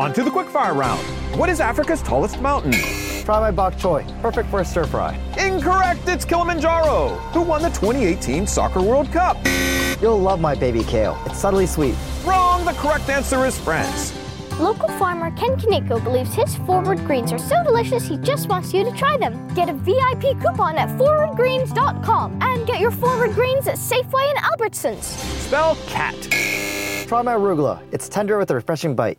On to the quickfire round. What is Africa's tallest mountain? Try my bok choy. Perfect for a stir fry. Incorrect, it's Kilimanjaro. Who won the 2018 Soccer World Cup? You'll love my baby kale. It's subtly sweet. Wrong, the correct answer is France. Local farmer Ken Kaneko believes his forward greens are so delicious he just wants you to try them. Get a VIP coupon at forwardgreens.com and get your forward greens at Safeway and Albertsons. Spell cat. Try my arugula. It's tender with a refreshing bite.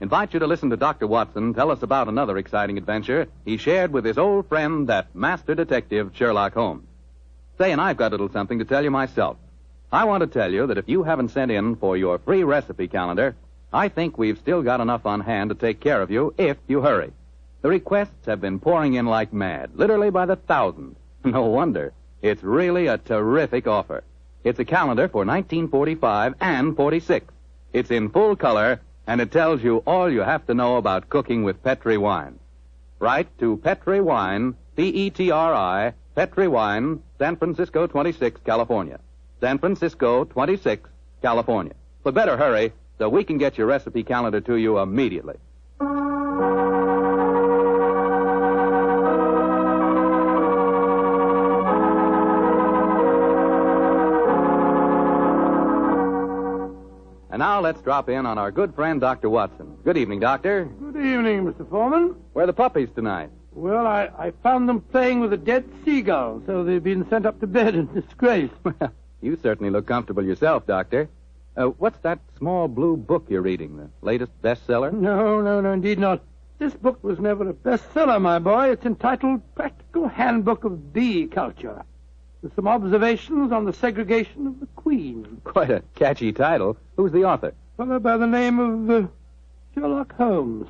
invite you to listen to Dr. Watson tell us about another exciting adventure he shared with his old friend, that master detective, Sherlock Holmes. Say, and I've got a little something to tell you myself. I want to tell you that if you haven't sent in for your free recipe calendar, I think we've still got enough on hand to take care of you if you hurry. The requests have been pouring in like mad, literally by the thousands. No wonder. It's really a terrific offer. It's a calendar for 1945 and 46. It's in full color, and it tells you all you have to know about cooking with Petri wine. Write to Petri Wine, P-E-T-R-I, Petri Wine, San Francisco 26, California. San Francisco 26, California. But better hurry so we can get your recipe calendar to you immediately. And now let's drop in on our good friend, Dr. Watson. Good evening, Doctor. Good evening, Mr. Foreman. Where are the puppies tonight? Well, I, I found them playing with a dead seagull, so they've been sent up to bed in disgrace. Well, you certainly look comfortable yourself, Doctor. Uh, what's that small blue book you're reading? The latest bestseller? No, no, no, indeed not. This book was never a bestseller, my boy. It's entitled Practical Handbook of Bee Culture, with some observations on the segregation of the queen. Quite a catchy title. Who's the author? Fellow by the name of uh, Sherlock Holmes.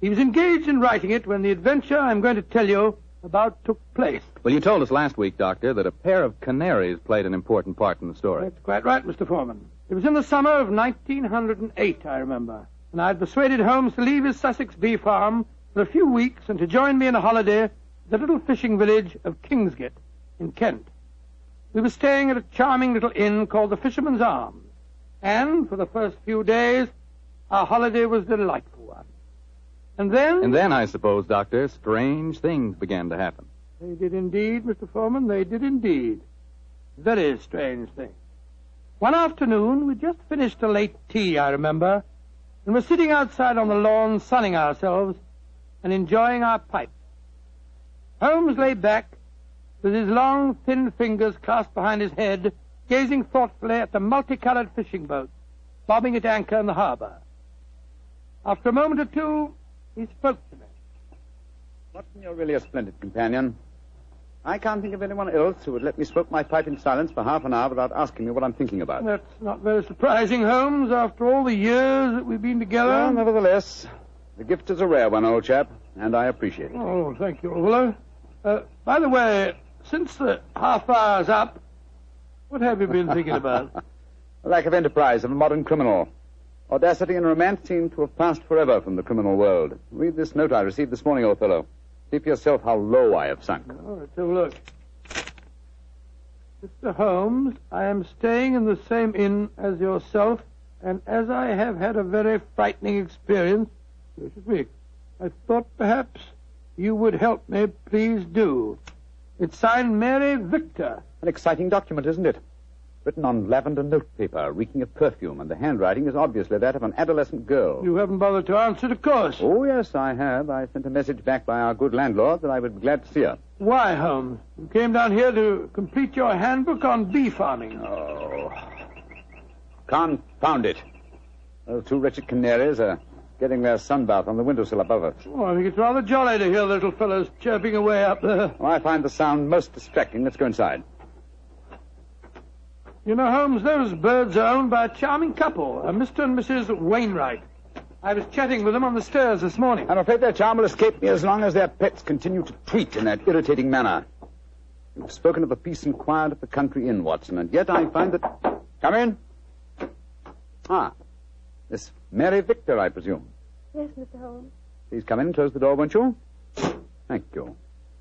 He was engaged in writing it when the adventure I'm going to tell you about took place. Well, you told us last week, Doctor, that a pair of canaries played an important part in the story. That's quite right, Mr. Foreman. It was in the summer of 1908, I remember, and I'd persuaded Holmes to leave his Sussex bee farm for a few weeks and to join me in a holiday at the little fishing village of Kingsgate in Kent. We were staying at a charming little inn called the Fisherman's Arms, and for the first few days, our holiday was a delightful one. And then... And then, I suppose, Doctor, strange things began to happen. They did indeed, Mr. Foreman. They did indeed. Very strange things. One afternoon, we'd just finished a late tea, I remember, and were sitting outside on the lawn sunning ourselves and enjoying our pipes. Holmes lay back with his long, thin fingers clasped behind his head, gazing thoughtfully at the multicolored fishing boats bobbing at anchor in the harbor. After a moment or two, he spoke to me. Watson, you're really a splendid companion. I can't think of anyone else who would let me smoke my pipe in silence for half an hour without asking me what I'm thinking about. That's not very surprising, Holmes, after all the years that we've been together. Well, nevertheless, the gift is a rare one, old chap, and I appreciate it. Oh, thank you, old fellow. Uh, by the way, since the half hour's up, what have you been thinking about? Lack of enterprise of a modern criminal. Audacity and romance seem to have passed forever from the criminal world. Read this note I received this morning, old fellow. See for yourself how low I have sunk. All right, a look. Mr. Holmes, I am staying in the same inn as yourself, and as I have had a very frightening experience, this should we. I thought perhaps you would help me. Please do. It's signed Mary Victor. An exciting document, isn't it? Written on lavender notepaper, reeking of perfume, and the handwriting is obviously that of an adolescent girl. You haven't bothered to answer it, of course. Oh, yes, I have. I sent a message back by our good landlord that I would be glad to see her. Why, Holmes? You came down here to complete your handbook on bee farming. Oh. Confound it. Those two wretched canaries are getting their sunbath on the windowsill above us. Oh, I think it's rather jolly to hear the little fellows chirping away up there. Well, I find the sound most distracting. Let's go inside. You know, Holmes, those birds are owned by a charming couple, a Mr. and Mrs. Wainwright. I was chatting with them on the stairs this morning. I'm afraid their charm will escape me as long as their pets continue to tweet in that irritating manner. You've spoken of the peace and quiet of the country inn, Watson, and yet I find that. Come in. Ah, Miss Mary Victor, I presume. Yes, Mr. Holmes. Please come in and close the door, won't you? Thank you.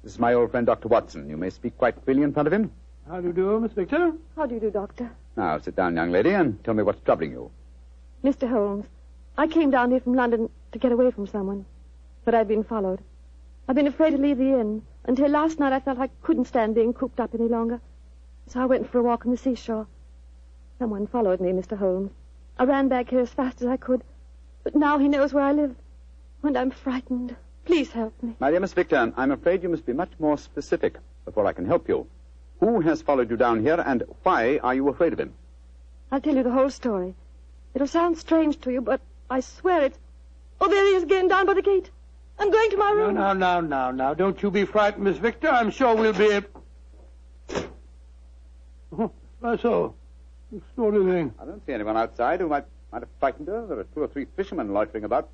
This is my old friend, Dr. Watson. You may speak quite freely in front of him. How do you do, Miss Victor? How do you do, Doctor? Now, sit down, young lady, and tell me what's troubling you. Mr. Holmes, I came down here from London to get away from someone, but I've been followed. I've been afraid to leave the inn. Until last night, I felt I couldn't stand being cooped up any longer. So I went for a walk on the seashore. Someone followed me, Mr. Holmes. I ran back here as fast as I could, but now he knows where I live, and I'm frightened. Please help me. My dear Miss Victor, I'm afraid you must be much more specific before I can help you. Who has followed you down here, and why are you afraid of him? I'll tell you the whole story. It'll sound strange to you, but I swear it. Oh, there he is again, down by the gate. I'm going to my No, room. now, now, now, now. Don't you be frightened, Miss Victor. I'm sure we'll be. ab- Oh, why so? Extraordinary thing. I don't see anyone outside who might, might have frightened her. There are two or three fishermen loitering about.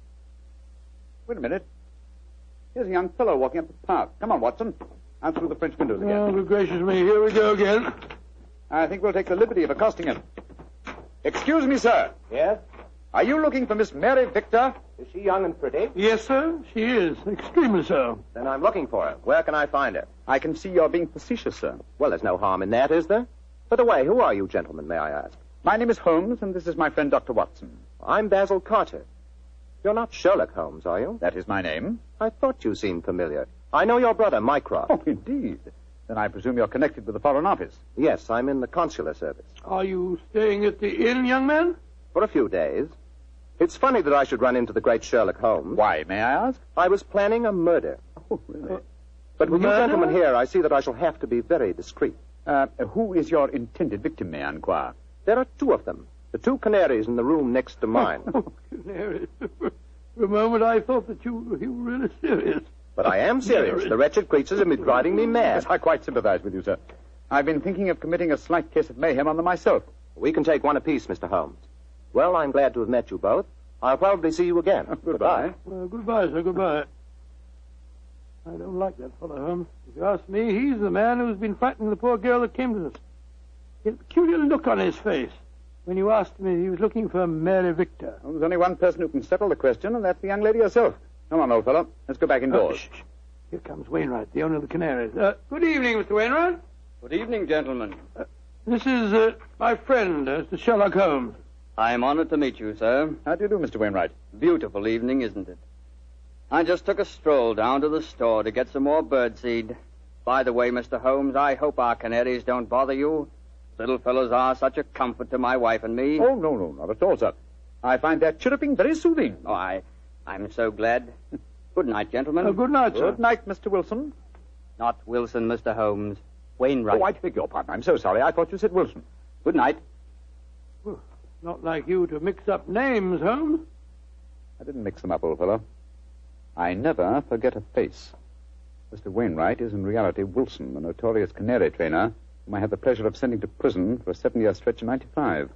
Wait a minute. Here's a young fellow walking up the path. Come on, Watson. Out through the French windows again. Oh, good gracious me. Here we go again. I think we'll take the liberty of accosting him. Excuse me, sir. Yes? Are you looking for Miss Mary Victor? Is she young and pretty? Yes, sir. She is. Extremely so. Then I'm looking for her. Where can I find her? I can see you're being facetious, sir. Well, there's no harm in that, is there? By the way, who are you gentlemen, may I ask? My name is Holmes, and this is my friend Dr. Watson. I'm Basil Carter. You're not Sherlock Holmes, are you? That is my name. I thought you seemed familiar. I know your brother, Mycroft. Oh, indeed. Then I presume you're connected with the Foreign Office. Yes, I'm in the consular service. Are you staying at the inn, young man? For a few days. It's funny that I should run into the great Sherlock Holmes. Why, may I ask? I was planning a murder. Oh, really? But with you gentlemen here, I see that I shall have to be very discreet. Uh, who is your intended victim, may I inquire? There are two of them. The two canaries in the room next to mine. Oh, canary. For a moment, I thought that you, you were really serious. But I am serious. The wretched creatures have been driving me Yes, mad. I quite sympathize with you, sir. I've been thinking of committing a slight case of mayhem on them myself. We can take one apiece, Mr. Holmes. Well, I'm glad to have met you both. I'll probably see you again. Goodbye. Uh, goodbye, sir. Goodbye. I don't like that fellow, Holmes. If you ask me, he's the man who's been frightening the poor girl that came to us. He had a peculiar look on his face when you asked me, he was looking for Mary Victor. Well, there's only one person who can settle the question, and that's the young lady herself. Come on, old fellow. Let's go back Oh, indoors. shh, shh. Here comes Wainwright, the owner of the Canaries. Uh, good evening, Mr. Wainwright. Good evening, gentlemen. This is uh, my friend, uh, Mr. Sherlock Holmes. I am honored to meet you, sir. How do you do, Mr. Wainwright? Beautiful evening, isn't it? I just took a stroll down to the store to get some more birdseed. By the way, Mr. Holmes, I hope our canaries don't bother you. Little fellows are such a comfort to my wife and me. Oh, no, no, not at all, sir. I find their chirruping very soothing. Oh, I, I'm so glad. Good night, gentlemen. Uh, good night, sir. Good night, Mr. Wilson. Not Wilson, Mr. Holmes. Wainwright. Oh, I beg your pardon. I'm so sorry. I thought you said Wilson. Good night. Not like you to mix up names, Holmes. I didn't mix them up, old fellow. I never forget a face. Mr. Wainwright is in reality Wilson, the notorious canary trainer, whom I had the pleasure of sending to prison for a seven-year stretch in 95.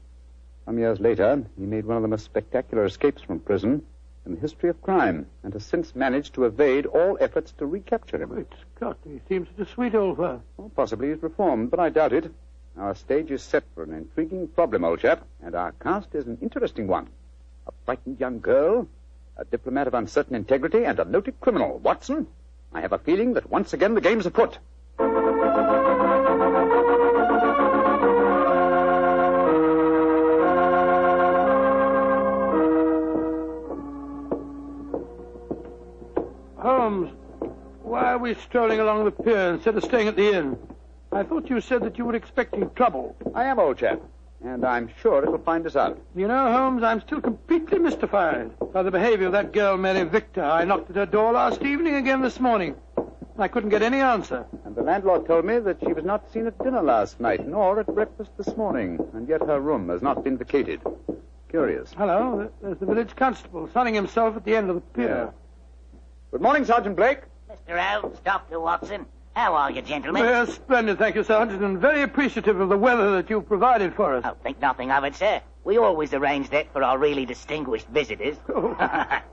Some years later, he made one of the most spectacular escapes from prison in the history of crime, and has since managed to evade all efforts to recapture him. Great Scott, he seems such a sweet old fellow. Well, possibly he's reformed, but I doubt it. Our stage is set for an intriguing problem, old chap, and our cast is an interesting one. A frightened young girl, a diplomat of uncertain integrity, and a noted criminal. Watson, I have a feeling that once again the game's afoot. Holmes, why are we strolling along the pier instead of staying at the inn? I thought you said that you were expecting trouble. I am, old chap, and I'm sure it'll find us out. You know, Holmes, I'm still completely mystified by the behavior of that girl, Mary Victor. I knocked at her door last evening again this morning. I couldn't get any answer. And the landlord told me that she was not seen at dinner last night, nor at breakfast this morning, and yet her room has not been vacated. Curious. Hello, there's the village constable sunning himself at the end of the pier. Good morning, Sergeant Blake. Mr. Holmes, Dr. Watson. How are you, gentlemen? Well, splendid, thank you, Sergeant, and very appreciative of the weather that you've provided for us. Oh, think nothing of it, sir. We always arrange that for our really distinguished visitors. Oh.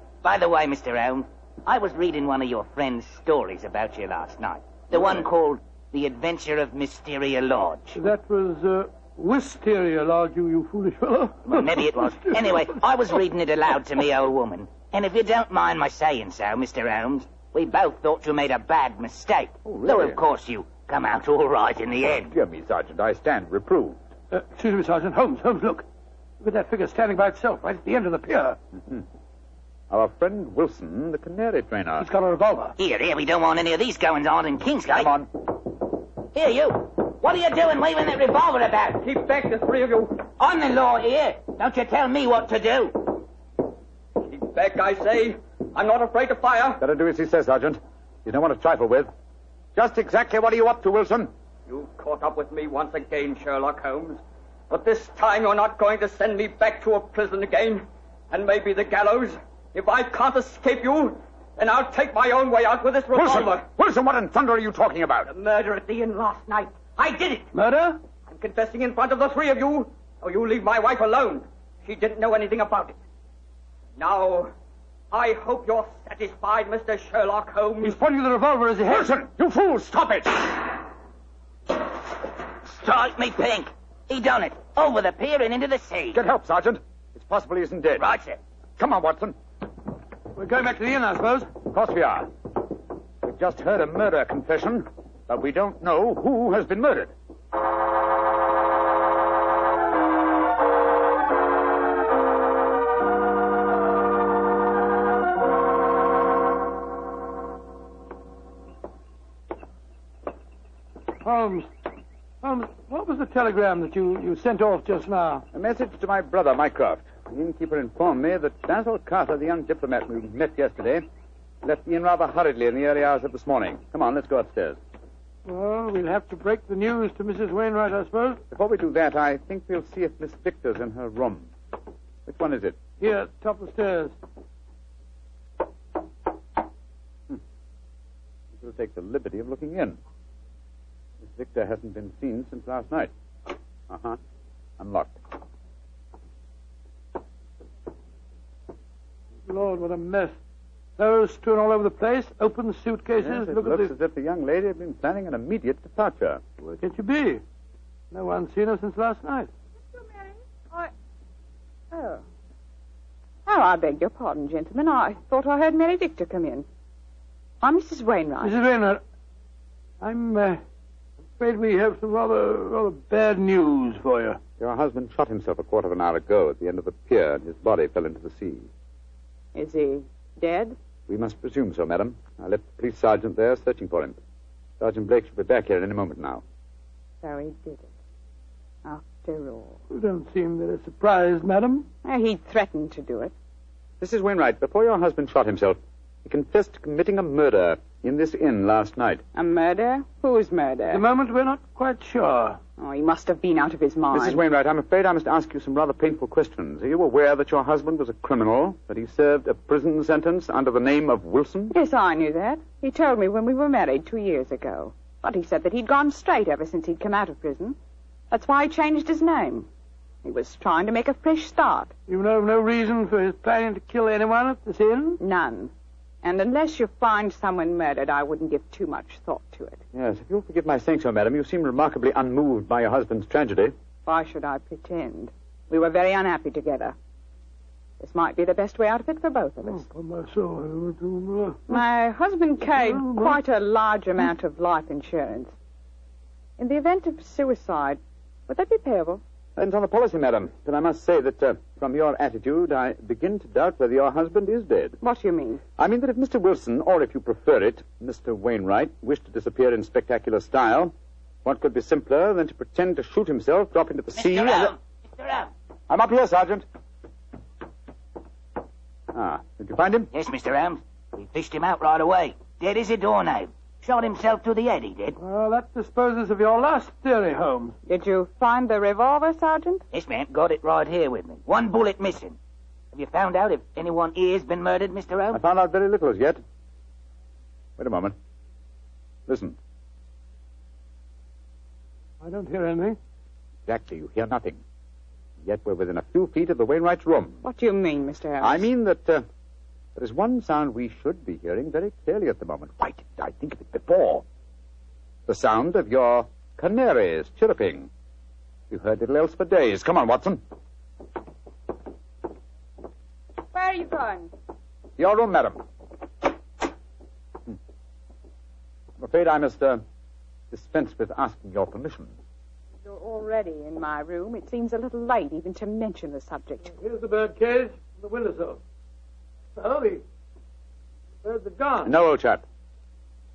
By the way, Mr. Holmes, I was reading one of your friend's stories about you last night. The one called The Adventure of Mysteria Lodge. That was, uh, Wisteria Lodge, you, you foolish fellow. Well, maybe it was. Anyway, I was reading it aloud to me old woman. And if you don't mind my saying so, Mr. Holmes, we both thought you made a bad mistake. Though, of course, you come out all right in the end. Dear me, Sergeant, I stand reproved. Uh, excuse me, Sergeant. Holmes, Holmes, look. Look at that figure standing by itself right at the end of the pier. Mm-hmm. Our friend Wilson, the canary trainer. He's got a revolver. Here, here, we don't want any of these goings on in Kingsgate. Come on. Here, you. What are you doing waving that revolver about? Keep back, the three of you. I'm the law here. Don't you tell me what to do. Keep back, I say. I'm not afraid to fire. Better do as he says, Sergeant. You don't want to trifle with. Just exactly what are you up to, Wilson? You've caught up with me once again, Sherlock Holmes. But this time you're not going to send me back to a prison again, and maybe the gallows. If I can't escape you, then I'll take my own way out with this revolver. Wilson! Wilson, what in thunder are you talking about? The murder at the inn last night. I did it. Murder? I'm confessing in front of the three of you, so you leave my wife alone. She didn't know anything about it. Now, I hope you're satisfied, Mr. Sherlock Holmes. He's pointing the revolver as he heads. Wilson, you fool, stop it! Strike me pink. He done it. Over the pier and into the sea. Get help, Sergeant. It's possible he isn't dead. Right, sir. Come on, Watson. We're going back to the inn, I suppose. Of course we are. We've just heard a murder confession, but we don't know who has been murdered. Holmes. Holmes, what was the telegram that you, you sent off just now? A message to my brother, Mycroft. The innkeeper informed me that Basil Carter, the young diplomat we met yesterday, left the inn rather hurriedly in the early hours of this morning. Come on, let's go upstairs. Well, we'll have to break the news to Mrs. Wainwright, I suppose. Before we do that, I think we'll see if Miss Victor's in her room. Which one is it? Here, top of the stairs. Hmm. We'll take the liberty of looking in. Miss Victor hasn't been seen since last night. Uh huh. Unlocked. Lord, what a mess. Clothes strewn all over the place, open suitcases. Yes, it Look looks at as if the young lady had been planning an immediate departure. this. Where can she be? No one's seen her since last night. Mr. Mary, I... Oh. Oh, I beg your pardon, gentlemen. I thought I heard Mary Victor come in. I'm Mrs. Wainwright. Mrs. Wainwright, I'm uh, afraid we have some rather, rather bad news for you. Your husband shot himself a quarter of an hour ago at the end of the pier, and his body fell into the sea. Is he dead? We must presume so, madam. I left the police sergeant there searching for him. Sergeant Blake should be back here in any moment now. So he did it. After all. You don't seem very surprised, madam. Uh, he threatened to do it. Mrs. Wainwright, before your husband shot himself, he confessed to committing a murder in this inn last night. A murder? Whose murder? At the moment, we're not quite sure. Oh, he must have been out of his mind. Mrs. Wainwright, I'm afraid I must ask you some rather painful questions. Are you aware that your husband was a criminal, that he served a prison sentence under the name of Wilson? Yes, I knew that. He told me when we were married two years ago. But he said that he'd gone straight ever since he'd come out of prison. That's why he changed his name. He was trying to make a fresh start. You know of no reason for his planning to kill anyone at this inn? None. And unless you find someone murdered, I wouldn't give too much thought to it. Yes, if you'll forgive my saying so, madam, you seem remarkably unmoved by your husband's tragedy. Why should I pretend? We were very unhappy together. This might be the best way out of it for both of us. Oh, upon my soul. My husband carried quite a large amount of life insurance. In the event of suicide, would that be payable? Depends on the policy, madam. But I must say that uh, from your attitude, I begin to doubt whether your husband is dead. What do you mean? I mean that if Mr. Wilson, or if you prefer it, Mr. Wainwright, wished to disappear in spectacular style, what could be simpler than to pretend to shoot himself, drop into the sea, and... Holmes, Mr. Holmes. I'm up here, Sergeant. Ah, did you find him? Yes, Mr. Holmes. We fished him out right away. Dead as a doornail. Shot himself through the head, he did. Well, that disposes of your last theory, Holmes. Did you find the revolver, Sergeant? Yes, ma'am. Got it right here with me. One bullet missing. Have you found out if anyone here's been murdered, Mr. Holmes? I found out very little as yet. Wait a moment. Listen. I don't hear anything. Exactly, you hear nothing. Yet we're within a few feet of the Wainwright's room. What do you mean, Mr. Holmes? I mean that uh, there is one sound we should be hearing very clearly at the moment. Why didn't I think of it before? The sound of your canaries chirruping. You've heard little else for days. Come on, Watson. Where are you going? Your room, madam. Hmm. I'm afraid I must uh, dispense with asking your permission. You're already in my room. It seems a little late even to mention the subject. Here's the bird cage, the windowsill. Oh, the gun? No, old chap.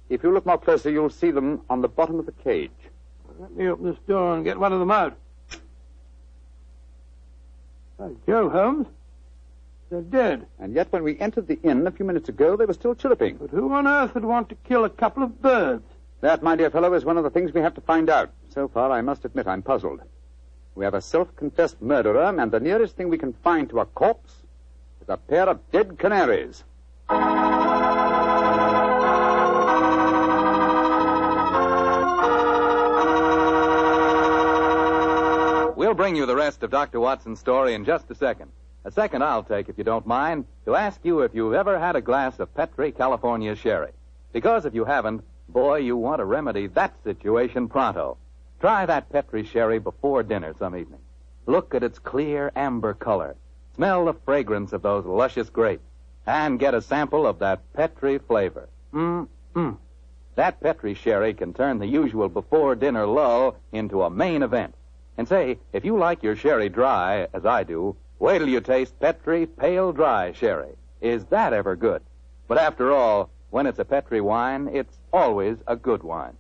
If you look more closely, you'll see them on the bottom of the cage. Let me open this door and get one of them out. By Joe, Holmes. They're dead. And yet, when we entered the inn a few minutes ago, they were still chirruping. But who on earth would want to kill a couple of birds? That, my dear fellow, is one of the things we have to find out. So far, I must admit I'm puzzled. We have a self-confessed murderer, and the nearest thing we can find to a corpse a pair of dead canaries. We'll bring you the rest of Dr. Watson's story in just a second. A second I'll take, if you don't mind, to ask you if you've ever had a glass of Petri California sherry. Because if you haven't, boy, you want to remedy that situation pronto. Try that Petri sherry before dinner some evening. Look at its clear amber color. Smell the fragrance of those luscious grapes. And get a sample of that Petri flavor. Mmm, That Petri sherry can turn the usual before dinner lull into a main event. And say, if you like your sherry dry, as I do, wait till you taste Petri Pale Dry Sherry. Is that ever good? But after all, when it's a Petri wine, it's always a good wine.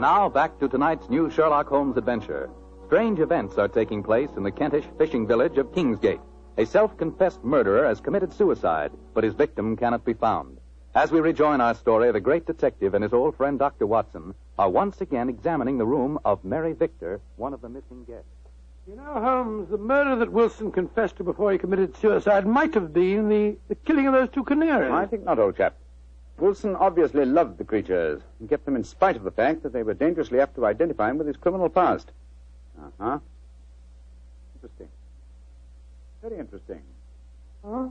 And now back to tonight's new Sherlock Holmes adventure. Strange events are taking place in the Kentish fishing village of Kingsgate. A self-confessed murderer has committed suicide, but his victim cannot be found. As we rejoin our story, the great detective and his old friend Dr. Watson are once again examining the room of Mary Victor, one of the missing guests. You know, Holmes, the murder that Wilson confessed to before he committed suicide might have been the, the killing of those two canaries. I think not, old chap. Wilson obviously loved the creatures and kept them in spite of the fact that they were dangerously apt to identify him with his criminal past. Uh-huh. Interesting. Very interesting. Huh?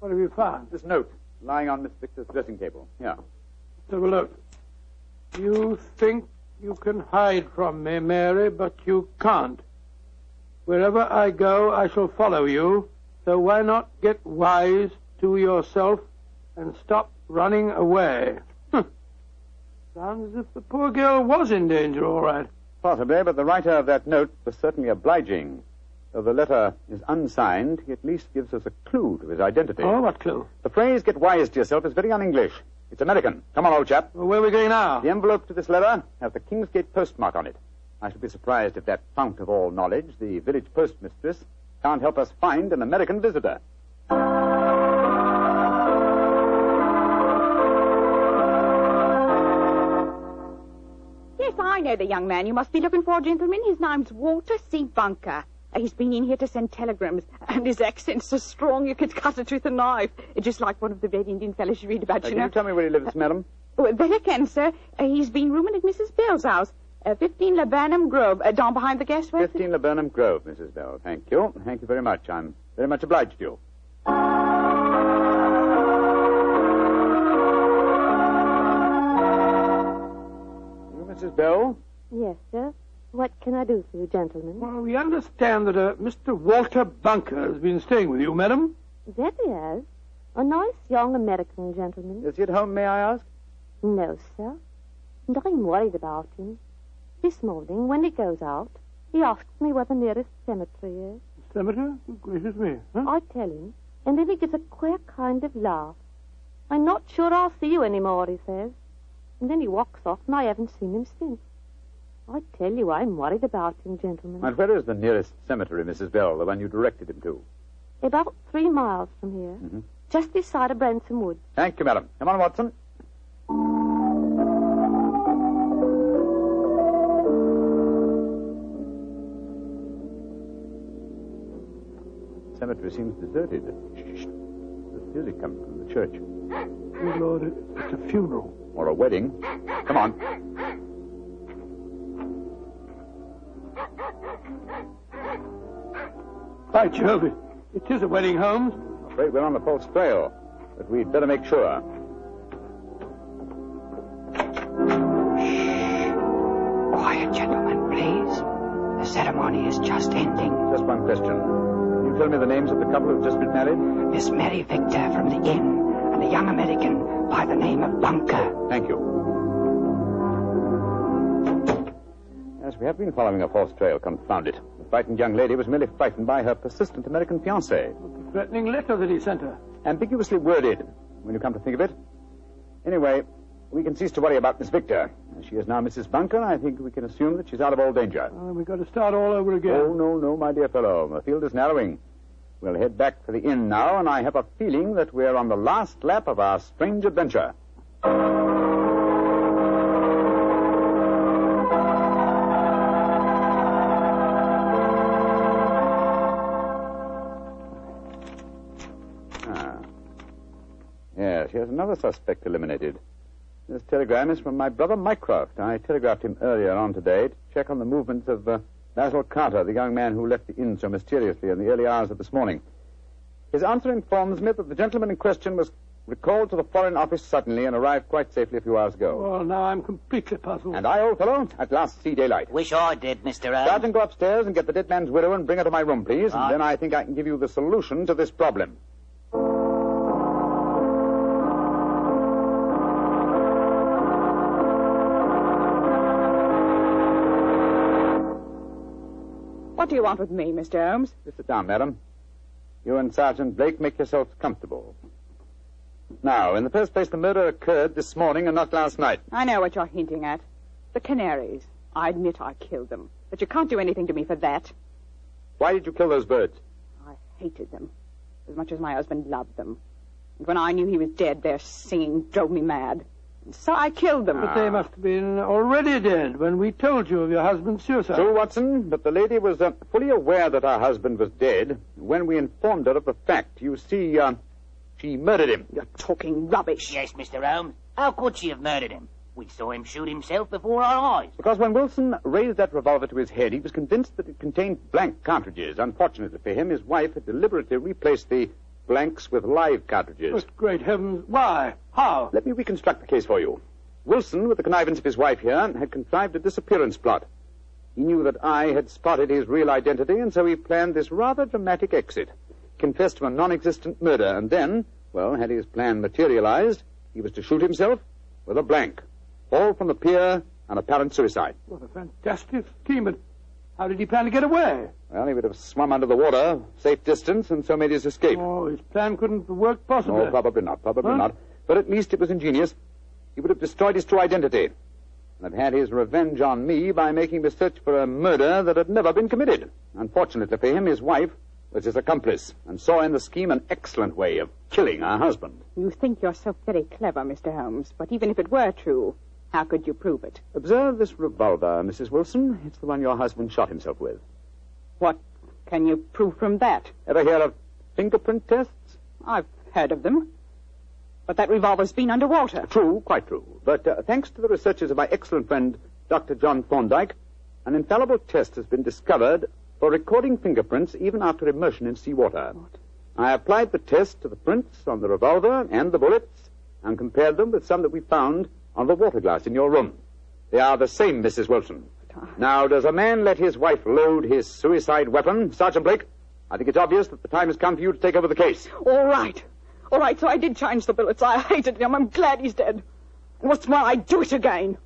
What have you found? This note lying on Miss Victor's dressing table. Here. Let's have a look. You think you can hide from me, Mary, but you can't. Wherever I go, I shall follow you. So why not get wise to yourself and stop running away? Sounds as if the poor girl was in danger, all right. Possibly, but the writer of that note was certainly obliging. Though the letter is unsigned, he at least gives us a clue to his identity. Oh, what clue? The phrase, get wise to yourself, is very un-English. It's American. Come on, old chap. Well, where are we going now? The envelope to this letter has the Kingsgate postmark on it. I should be surprised if that fount of all knowledge, the village postmistress, can't help us find an American visitor. The young man you must be looking for, gentlemen. His name's Walter C. Bunker. Uh, He's been in here to send telegrams, and his accent's so strong you could cut it with a knife. Uh, Just like one of the Red Indian fellows you read about, Uh, you can know. you tell me where he lives, madam? Well, that I can, sir. Uh, he's been rooming at Mrs. Bell's house, uh, 15 Laburnum Grove, uh, down behind the gas works. 15 Laburnum Grove, Mrs. Bell. Thank you. Thank you very much. I'm very much obliged to you. You, Mrs. Bell? Yes, sir. What can I do for you, gentlemen? Well, we understand that uh, Mr. Walter Bunker has been staying with you, madam. That he has. A nice young American gentleman. Is he at home, may I ask? No, sir. And I'm worried about him. This morning, when he goes out, he asks me where the nearest cemetery is. Cemetery? Good gracious me. Huh? I tell him, and then he gives a queer kind of laugh. I'm not sure I'll see you anymore, he says. And then he walks off, and I haven't seen him since. I tell you, I'm worried about him, gentlemen. And where is the nearest cemetery, Mrs. Bell, the one you directed him to? About three miles from here, Mhm. just this side of Branson Wood. Thank you, madam. Come on, Watson. cemetery seems deserted. Shh. There's music coming from the church. Good Lord, it- it's a funeral. Or a wedding. Come on. By Jove, it, it is a wedding, Holmes. I'm afraid we're on the false trail, but we'd better make sure. Shh. Quiet, gentlemen, please. The ceremony is just ending. Just one question. Can you tell me the names of the couple who've just been married? Miss Mary Victor from the inn and a young American by the name of Bunker. Thank you. Yes, we have been following a false trail, confound it. The frightened young lady was merely frightened by her persistent American fiancé. The threatening letter that he sent her. Ambiguously worded, when you come to think of it. Anyway, we can cease to worry about Miss Victor. As she is now Mrs. Bunker, I think we can assume that she's out of all danger. Uh, we've got to start all over again. Oh, no, no, my dear fellow. The field is narrowing. We'll head back for the inn now, and I have a feeling that we're on the last lap of our strange adventure. Yes, here's another suspect eliminated. This telegram is from my brother Mycroft. I telegraphed him earlier on today to check on the movements of uh, Basil Carter, the young man who left the inn so mysteriously in the early hours of this morning. His answer informs me that the gentleman in question was recalled to the Foreign Office suddenly and arrived quite safely a few hours ago. Well, now I'm completely puzzled. And I, old fellow, at last see daylight. Wish I did, Mr. Holmes. Sergeant, go upstairs and get the dead man's widow and bring her to my room, please. Right. And then I think I can give you the solution to this problem. What do you want with me, Mr. Holmes? Just sit down, madam. You and Sergeant Blake make yourselves comfortable. Now, in the first place, the murder occurred this morning and not last night. I know what you're hinting at. The canaries. I admit I killed them. But you can't do anything to me for that. Why did you kill those birds? I hated them. As much as my husband loved them. And when I knew he was dead, their singing drove me mad. And so I killed them. But they must have been already dead when we told you of your husband's suicide. True, Watson, but the lady was uh, fully aware that her husband was dead when we informed her of the fact. You see, uh, she murdered him. You're talking rubbish. Yes, Mr. Holmes. How could she have murdered him? We saw him shoot himself before our eyes. Because when Wilson raised that revolver to his head, he was convinced that it contained blank cartridges. Unfortunately for him, his wife had deliberately replaced the blanks with live cartridges. But great heavens, why? How? Let me reconstruct the case for you. Wilson, with the connivance of his wife here, had contrived a disappearance plot. He knew that I had spotted his real identity, and so he planned this rather dramatic exit. Confessed to a non-existent murder, and then, well, had his plan materialized, he was to shoot himself with a blank. Fall from the pier, and apparent suicide. What a fantastic scheme. But how did he plan to get away? Well, he would have swum under the water, safe distance, and so made his escape. Oh, his plan couldn't have worked possibly. No, probably not. Probably Huh? not. But at least it was ingenious. He would have destroyed his true identity. And have had his revenge on me by making me search for a murder that had never been committed. Unfortunately for him, his wife was his accomplice and saw in the scheme an excellent way of killing her husband. You think you're so very clever, Mr. Holmes. But even if it were true, how could you prove it? Observe this revolver, Mrs. Wilson. It's the one your husband shot himself with. What can you prove from that? Ever hear of fingerprint tests? I've heard of them. But that revolver's been underwater. True, quite true. But uh, thanks to the researches of my excellent friend, Dr. John Thorndyke, an infallible test has been discovered for recording fingerprints even after immersion in seawater. What? I applied the test to the prints on the revolver and the bullets and compared them with some that we found on the water glass in your room. They are the same, Mrs. Wilson. Now, does a man let his wife load his suicide weapon? Sergeant Blake, I think it's obvious that the time has come for you to take over the case. All right. All right, so I did change the bullets. I hated him. I'm glad he's dead. And what's more, I'd do it again.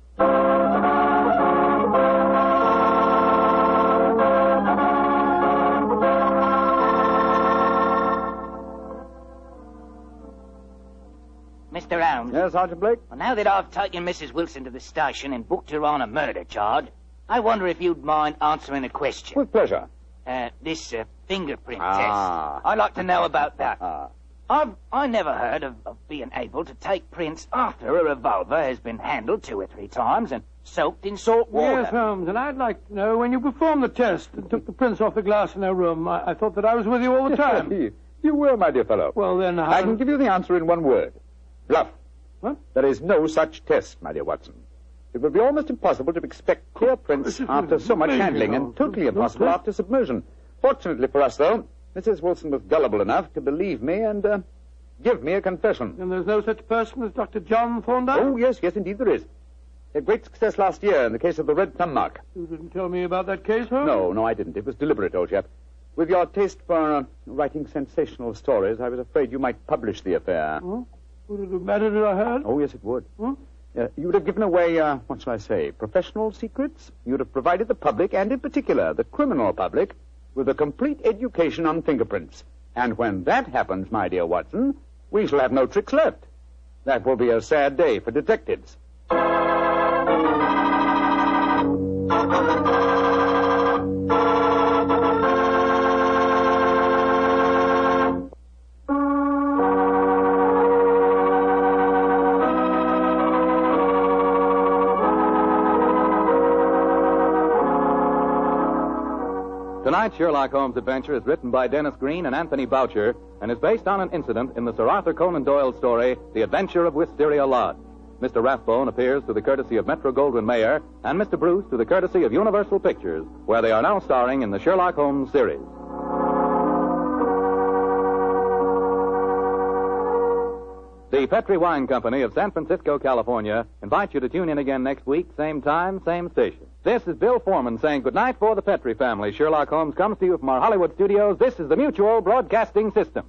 Yes, Sergeant Blake? Well, now that I've taken Mrs. Wilson to the station and booked her on a murder charge, I wonder if you'd mind answering a question. With pleasure. Uh, this uh, fingerprint Ah. test. I'd like to know about that. Ah. I've I never heard of, of being able to take prints after a revolver has been handled two or three times and soaked in salt water. Yes, Holmes, and I'd like to know when you performed the test and took the prints off the glass in her room. I, I thought that I was with you all the time. you were, my dear fellow. Well, then, how... I can give you the answer in one word. Bluff. What? There is no such test, my dear Watson. It would be almost impossible to expect clear prints after so much handling, and totally impossible after submersion. Fortunately for us, though, Mrs. Wilson was gullible enough to believe me and uh, give me a confession. And there's no such person as Dr. John Thorndyke? Oh, yes, yes, indeed there is. He had great success last year in the case of the red thumb mark. You didn't tell me about that case, Holmes? No, no, I didn't. It was deliberate, old chap. With your taste for uh, writing sensational stories, I was afraid you might publish the affair. Oh? Would it have mattered if I had? Oh, yes, it would. Hmm? Uh, you would have given away, uh, what shall I say, professional secrets. You would have provided the public, and in particular the criminal public, with a complete education on fingerprints. And when that happens, my dear Watson, we shall have no tricks left. That will be a sad day for detectives. Tonight's Sherlock Holmes adventure is written by Dennis Green and Anthony Boucher and is based on an incident in the Sir Arthur Conan Doyle story, The Adventure of Wisteria Lodge. Mr. Rathbone appears through the courtesy of Metro Goldwyn Mayer and Mr. Bruce through the courtesy of Universal Pictures, where they are now starring in the Sherlock Holmes series. The Petri Wine Company of San Francisco, California invites you to tune in again next week, same time, same station. This is Bill Foreman saying goodnight for the Petri family. Sherlock Holmes comes to you from our Hollywood studios. This is the Mutual Broadcasting System.